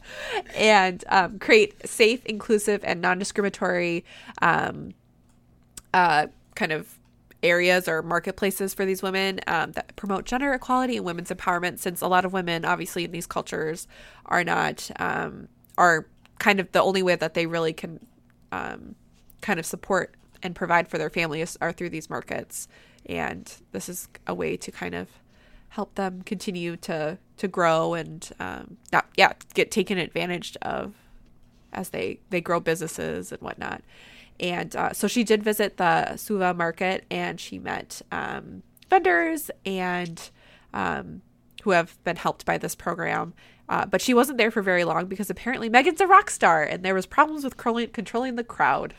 <laughs> and um, create safe, inclusive, and non-discriminatory um, uh, kind of areas or marketplaces for these women um, that promote gender equality and women's empowerment. Since a lot of women, obviously, in these cultures, are not um, are kind of the only way that they really can um, kind of support and provide for their families are through these markets. And this is a way to kind of help them continue to to grow and um, not yeah get taken advantage of as they they grow businesses and whatnot. And uh, so she did visit the Suva market and she met um, vendors and um, who have been helped by this program. Uh, but she wasn't there for very long because apparently Meghan's a rock star and there was problems with controlling, controlling the crowd.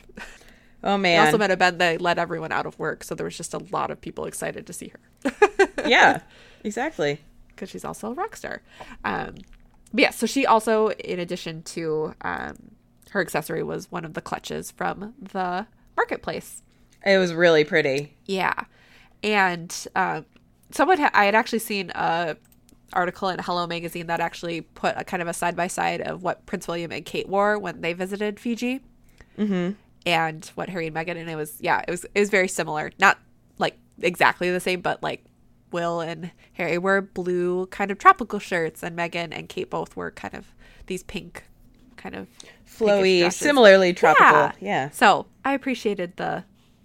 Oh <laughs> It man. also met a bend they let everyone out of work, so there was just a lot of people excited to see her. <laughs> yeah. Exactly. because she's also a rock star. Um, but yeah, so she also, in addition to um, her accessory, was one of the clutches from the marketplace. It was really pretty. Yeah, and um, someone ha- I had actually seen a article in Hello Magazine that actually put a kind of a side by side of what Prince William and Kate wore when they visited Fiji, mm-hmm. and what Harry and Meghan, and it was yeah, it was it was very similar, not like exactly the same, but like Will and Harry wore blue kind of tropical shirts, and Meghan and Kate both were kind of these pink kind of Flowy, similarly tropical. Yeah. So I appreciated the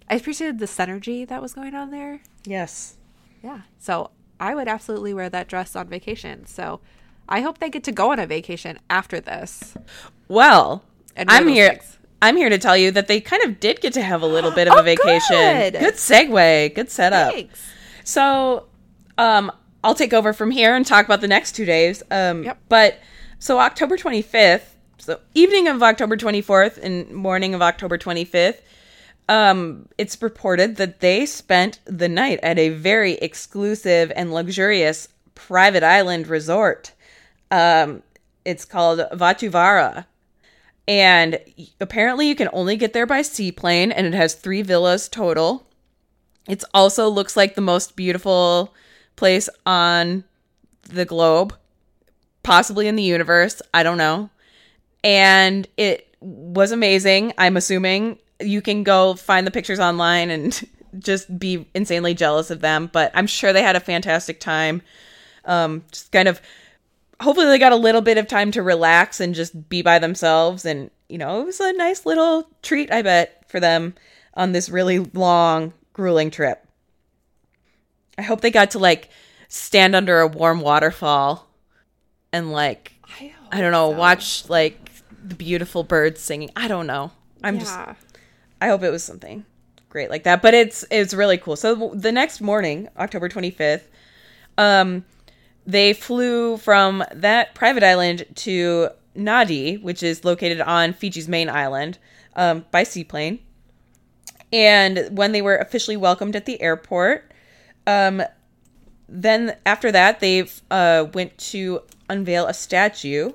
I appreciated the synergy that was going on there. Yes. Yeah. So I would absolutely wear that dress on vacation. So I hope they get to go on a vacation after this. Well, I'm here. I'm here to tell you that they kind of did get to have a little <gasps> bit of Oh, a vacation. good. Good segue. Good setup. Thanks. So, um, I'll take over from here and talk about the next two days. Um, Yep. But so October 25th, so evening of October 24th and morning of October 25th, um, it's reported that they spent the night at a very exclusive and luxurious private island resort. Um, it's called Vatuvara. And apparently, you can only get there by seaplane, and it has three villas total. It also looks like the most beautiful place on the globe, possibly in the universe. I don't know. And it was amazing. I'm assuming you can go find the pictures online and <laughs> just be insanely jealous of them, but I'm sure they had a fantastic time. Um, just kind of, hopefully, they got a little bit of time to relax and just be by themselves. And, you know, it was a nice little treat, I bet, for them on this really long, grueling trip. I hope they got to like stand under a warm waterfall and like I, I don't know, so. watch like the beautiful birds singing. I don't know. I'm just Yeah. I hope it was something great like that. But it's it's really cool. So the next morning, October 25th, um they flew from that private island to Nadi, which is located on Fiji's main island, um, by seaplane. And when they were officially welcomed at the airport, um, then after that, they uh, went to unveil a statue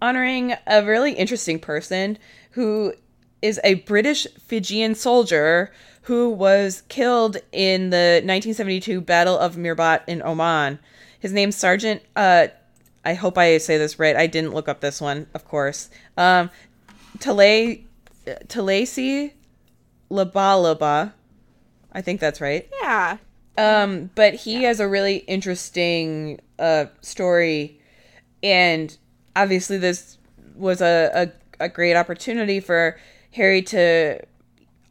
honoring a really interesting person who is a British Fijian soldier who was killed in the 1972 Battle of Mirbat in Oman. His name's Sergeant. Uh, I hope I say this right. I didn't look up this one, of course. Um, Tale, Talesi Labalaba. I think that's right. Yeah. Um, but he has a really interesting uh story, and obviously this was a, a, a great opportunity for Harry to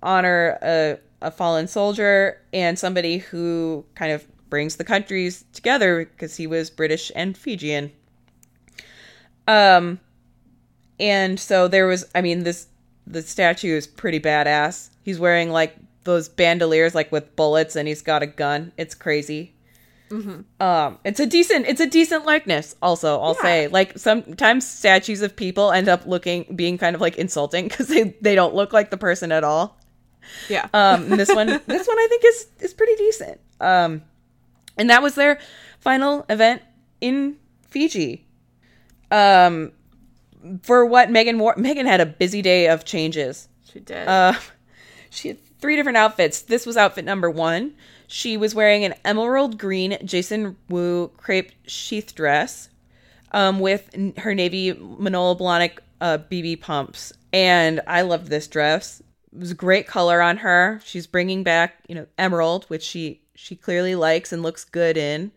honor a, a fallen soldier and somebody who kind of brings the countries together because he was British and Fijian. Um, and so there was, I mean, this the statue is pretty badass. He's wearing like those bandoliers, like with bullets, and he's got a gun. It's crazy. Um, it's a decent, it's a decent likeness. Also, I'll Yeah. say, like sometimes statues of people end up looking, being kind of like insulting because they they don't look like the person at all. Yeah. Um, this one, this one I think is is pretty decent. Um, and that was their final event in Fiji. Um, for what Meghan wore, Meghan had a busy day of changes. she did. Uh, <laughs> she had three different outfits. This was outfit number one. She was wearing an emerald green Jason Wu crepe sheath dress um, with her navy Manolo Blahnik uh, BB pumps. And I loved this dress. It was great color on her. She's bringing back, you know, emerald, which she she clearly likes and looks good in.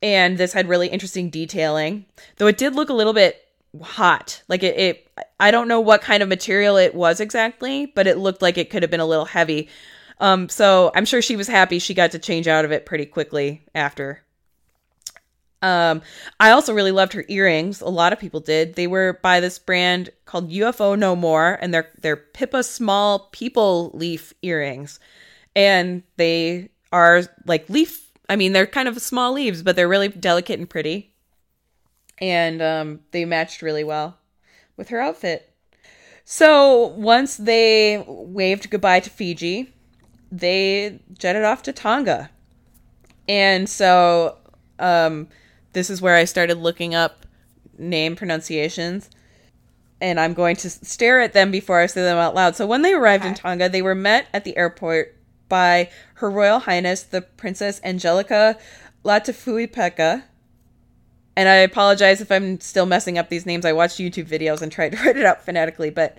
And this had really interesting detailing, though it did look a little bit hot. Like it, it I don't know what kind of material it was exactly, but it looked like it could have been a little heavy. Um, so I'm sure she was happy she got to change out of it pretty quickly after. Um, I also really loved her earrings. A lot of people did. They were by this brand called UFO No More, and they're they're Pippa small people leaf earrings, and they are like leaf. I mean, they're kind of small leaves, but they're really delicate and pretty, and um, they matched really well with her outfit. So once they waved goodbye to Fiji, they jetted off to Tonga. And so um, this is where I started looking up name pronunciations. And I'm going to stare at them before I say them out loud. So when they arrived in Tonga, they were met at the airport by Her Royal Highness the Princess Angelika Latufuipeka. And I apologize if I'm still messing up these names. I watched YouTube videos and tried to <laughs> write it out phonetically, but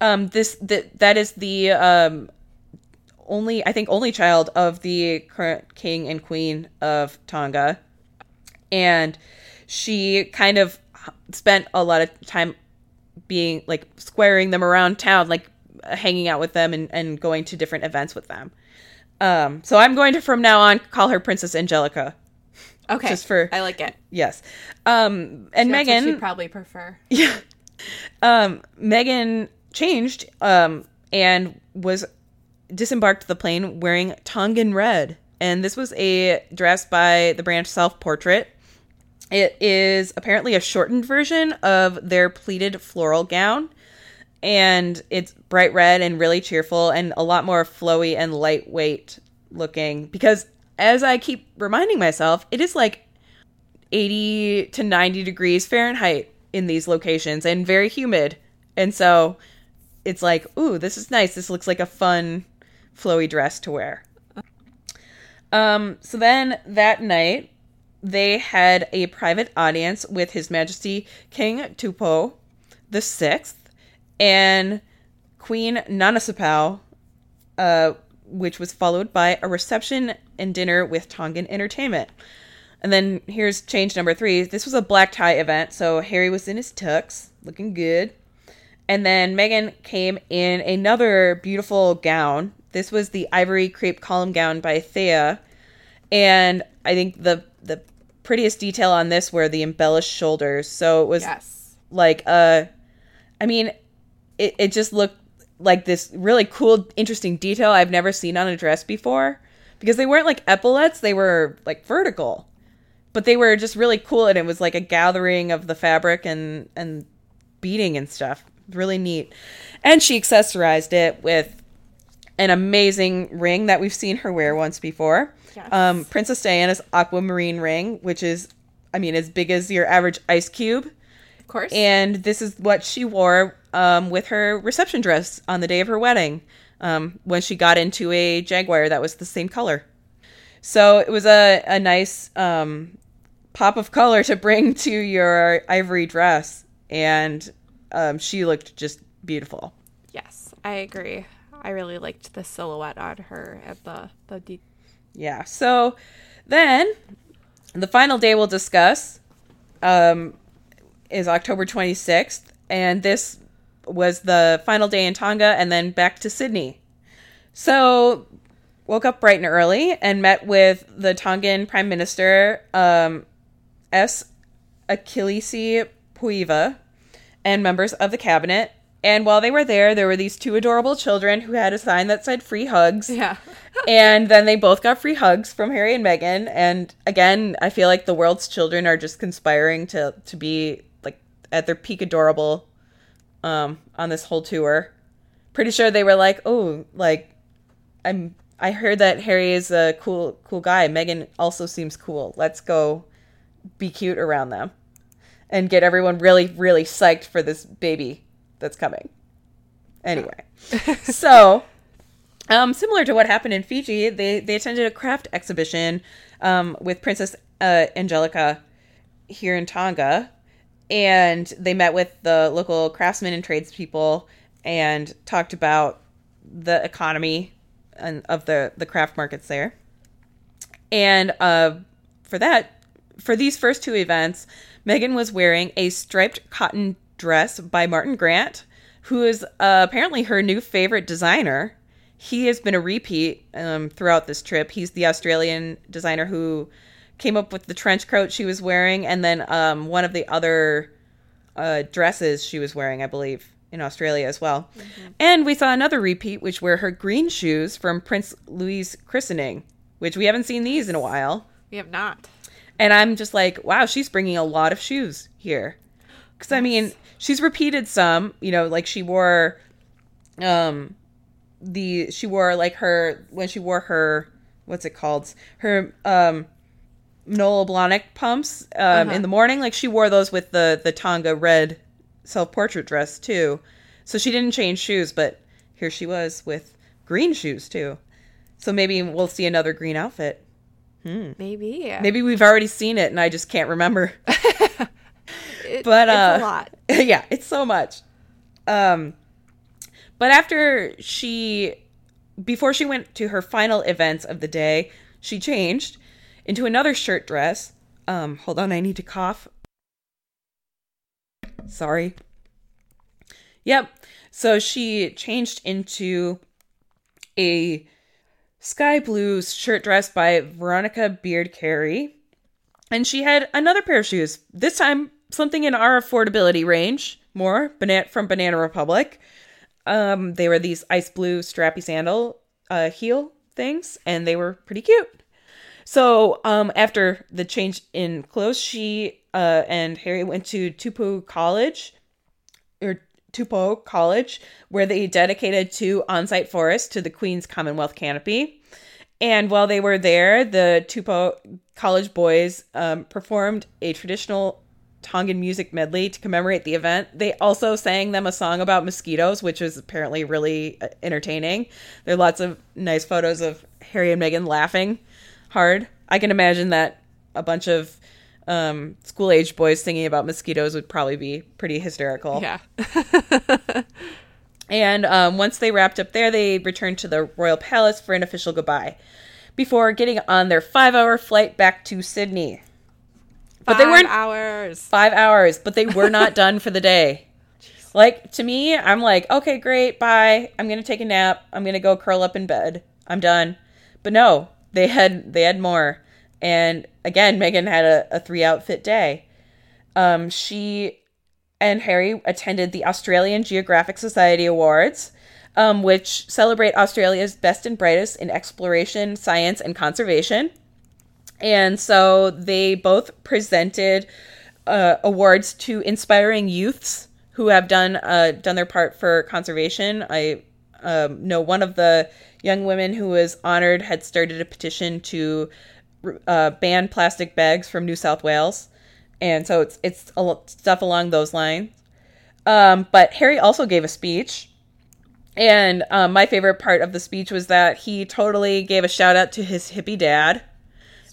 um, this that that is the um, only I think only child of the current king and queen of Tonga, and she kind of spent a lot of time being like squaring them around town, like hanging out with them and, and going to different events with them. Um, so I'm going to from now on call her Princess Angelika. okay. just for- I like it. Yes. Um, and what Meghan she'd probably prefer. <laughs> yeah. Um, Meghan changed um, and was disembarked the plane wearing Tongan red. And this was a dress by the brand Self Portrait. It is apparently a shortened version of their pleated floral gown. And it's bright red and really cheerful and a lot more flowy and lightweight looking. Because as I keep reminding myself, it is like 80 to 90 degrees Fahrenheit in these locations and very humid. And so it's like, ooh, this is nice. This looks like a fun, flowy dress to wear. Um, so then that night, they had a private audience with His Majesty King Tupou the Sixth and Queen Nanasipau'u, uh, which was followed by a reception and dinner with Tongan entertainment. And then here's change number three. This was a black tie event, so Harry was in his tux, looking good. And then Meghan came in another beautiful gown. This was the ivory crepe column gown by Theia. And I think the the prettiest detail on this were the embellished shoulders. So it was Yes. like uh I mean it, it just looked like this really cool, interesting detail I've never seen on a dress before. Because they weren't like epaulets, they were like vertical. But they were just really cool and it was like a gathering of the fabric and and beading and stuff. Really neat. And she accessorized it with an amazing ring that we've seen her wear once before. Yes. Um, Princess Diana's aquamarine ring, which is, I mean, as big as your average ice cube. Of course. And this is what she wore um, with her reception dress on the day of her wedding um, when she got into a Jaguar that was the same color. So it was a, a nice um, pop of color to bring <laughs> to your ivory dress. And um, she looked just beautiful. yes, I agree. I really liked the silhouette on her and the the de- Yeah. So then the final day we'll discuss um, is October 26th. And this was the final day in Tonga and then back to Sydney. So woke up bright and early and met with the Tongan Prime Minister, um, S. Akilisi Pohiva, and members of the cabinet. And while they were there, there were these two adorable children who had a sign that said free hugs yeah. <laughs> and then they both got free hugs from Harry and Meghan. And again, I feel like the world's children are just conspiring to to be like at their peak adorable um on this whole tour. Pretty sure they were like, "Oh, like I'm I heard that Harry is a cool cool guy. Meghan also seems cool. Let's go be cute around them." And get everyone really really psyched for this baby that's coming. Anyway. <laughs> so, um, similar to what happened in Fiji, they, they attended a craft exhibition um, with Princess uh, Angelika here in Tonga, and they met with the local craftsmen and tradespeople and talked about the economy and of the the craft markets there. And uh, for that, for these first two events, Meghan was wearing a striped cotton dress by Martin Grant, who is uh, apparently her new favorite designer. He has been a repeat um, throughout this trip. He's the Australian designer who came up with the trench coat she was wearing, and then um, one of the other uh, dresses she was wearing, I believe, in Australia as well. And we saw another repeat, which were her green shoes from Prince Louis' christening, which we haven't seen these in a while. We have not. And I'm just like, wow, she's bringing a lot of shoes here. Because I mean, she's repeated some. You know, like she wore, um, the she wore like her when she wore her what's it called her um Noel Blahnik pumps um Uh-huh. in the morning. Like she wore those with the the Tonga red self portrait dress too. So she didn't change shoes, but here she was with green shoes too. So maybe we'll see another green outfit. Maybe. Maybe we've already seen it and I just can't remember. <laughs> It- but, uh, it's a lot. <laughs> yeah, it's so much. Um but after she before she went to her final events of the day, she changed into another shirt dress. Um hold on, I need to cough. Sorry. Yep. So she changed into a sky blue shirt dress by Veronica Beard Carey. And she had another pair of shoes. This time, something in our affordability range. More banana from Banana Republic. Um, they were these ice blue strappy sandal uh, heel things, and they were pretty cute. So, um, after the change in clothes, she uh, and Harry went to Tupu College, or Tupou College, where they dedicated two on-site forests to the Queen's Commonwealth canopy. And while they were there, the Tupou College boys um, performed a traditional Tongan music medley to commemorate the event. They also sang them a song about mosquitoes, which was apparently really uh, entertaining. There are lots of nice photos of Harry and Meghan laughing hard. I can imagine that a bunch of um, school age boys singing about mosquitoes would probably be pretty hysterical. Yeah. <laughs> And um, once they wrapped up there, they returned to the royal palace for an official goodbye before getting on their five hour flight back to Sydney. But they weren't hours. five hours, but they were not done for the day. <laughs> Like to me, I'm like, okay, great, bye. I'm gonna take a nap. I'm gonna go curl up in bed. I'm done. But no, they had they had more. And again, Meghan had a, a three outfit day. Um, she and Harry attended the Australian Geographic Society Awards, um, which celebrate Australia's best and brightest in exploration, science, and conservation. And so they both presented uh, awards to inspiring youths who have done uh, done their part for conservation. I um, know one of the young women who was honored had started a petition to uh, ban plastic bags from New South Wales, and so it's it's stuff along those lines. Um, but Harry also gave a speech, and um, my favorite part of the speech was that he totally gave a shout out to his hippie dad.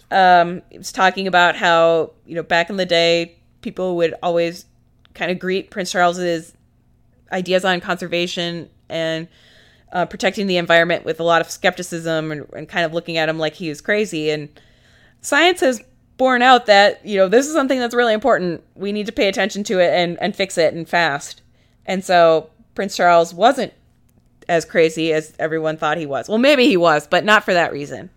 Um, he was talking about how you know back in the day people would always kind of greet Prince Charles's ideas on conservation and uh, protecting the environment with a lot of skepticism and, and kind of looking at him like he was crazy. And science has borne out that you know this is something that's really important. We need to pay attention to it and and fix it and fast. And so Prince Charles wasn't as crazy as everyone thought he was. Well, maybe he was, but not for that reason.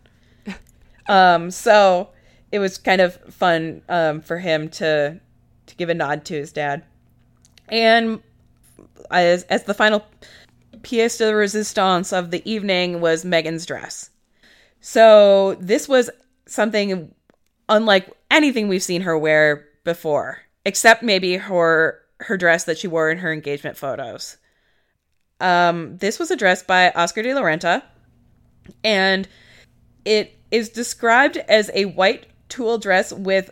Um, so it was kind of fun um, for him to to give a nod to his dad. And as as the final pièce de resistance of the evening was Meghan's dress. So this was something unlike anything we've seen her wear before, except maybe her her dress that she wore in her engagement photos. Um, this was a dress by Oscar de la Renta, and it is described as a white tulle dress with,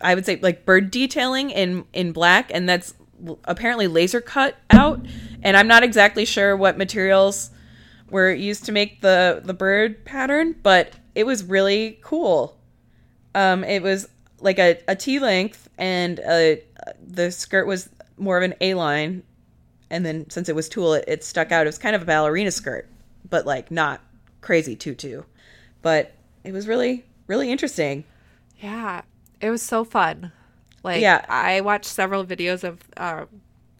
I would say, like bird detailing in in black, and that's apparently laser cut out. And I'm not exactly sure what materials were used to make the the bird pattern, but it was really cool. Um, it was like a, a T length, and uh, the skirt was more of an A line, and then since it was tulle, it, it stuck out. It was kind of a ballerina skirt, but like not crazy tutu. But it was really really interesting. Yeah, it was so fun. Like, Yeah. I watched several videos of uh,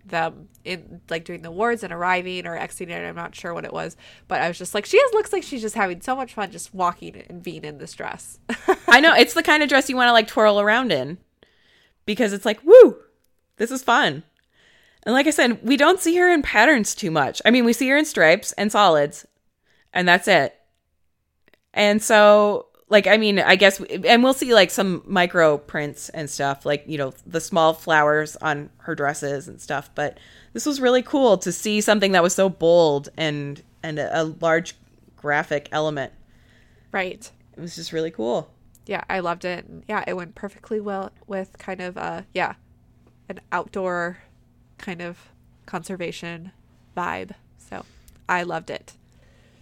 them in like doing the awards and arriving or exiting. I'm not sure what it was, but I was just like, she just looks like she's just having so much fun just walking and being in this dress. <laughs> I know it's the kind of dress you want to like twirl around in because it's like, woo, this is fun. And like I said, we don't see her in patterns too much. I mean, we see her in stripes and solids, and that's it. And so, like, I mean, I guess, and we'll see like some micro prints and stuff, like, you know, the small flowers on her dresses and stuff. But this was really cool to see something that was so bold and, and a, a large graphic element. right. It was just really cool. Yeah, I loved it. And yeah, it went perfectly well with kind of uh yeah, an outdoor kind of conservation vibe. So, I loved it.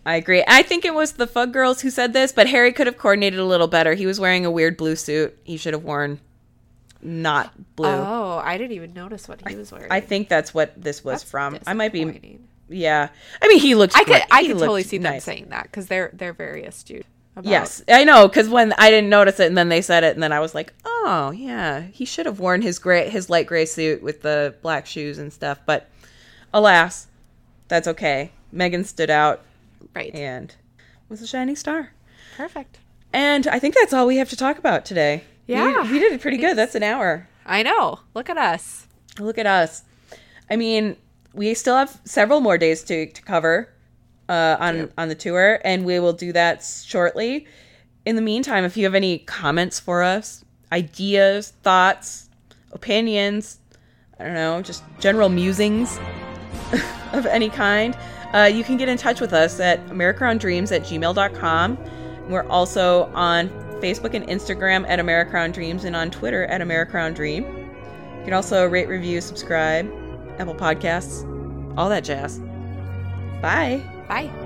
I agree. I think it was the Fug Girls who said this, but Harry could have coordinated a little better. He was wearing a weird blue suit. He should have worn not blue. Oh, I didn't even notice what he was wearing. I think that's what this was That's from. I might be. Yeah. I mean, he looked. I could great. I He could totally see them saying that because they're they're very astute. About, Yes, I know. Because when I didn't notice it, and then they said it, and then I was like, "Oh, yeah, he should have worn his gray, his light gray suit with the black shoes and stuff." But alas, that's okay. Meghan stood out right. and was a shining star. Perfect. And I think that's all we have to talk about today. We- Yeah. we, did it pretty good. That's an hour. I know. Look at us. Look at us. I mean, we still have several more days to, to cover uh, on Yep. on the tour, and we will do that shortly. In the meantime, if you have any comments for us, ideas, thoughts, opinions, I don't know, just general musings <laughs> of any kind, uh, you can get in touch with us at americrowndreams at gmail.com. We're also on Facebook and Instagram at Americrown Dreams and on Twitter at Americrown Dream. You can also rate, review, subscribe, Apple Podcasts, all that jazz. Bye. Bye.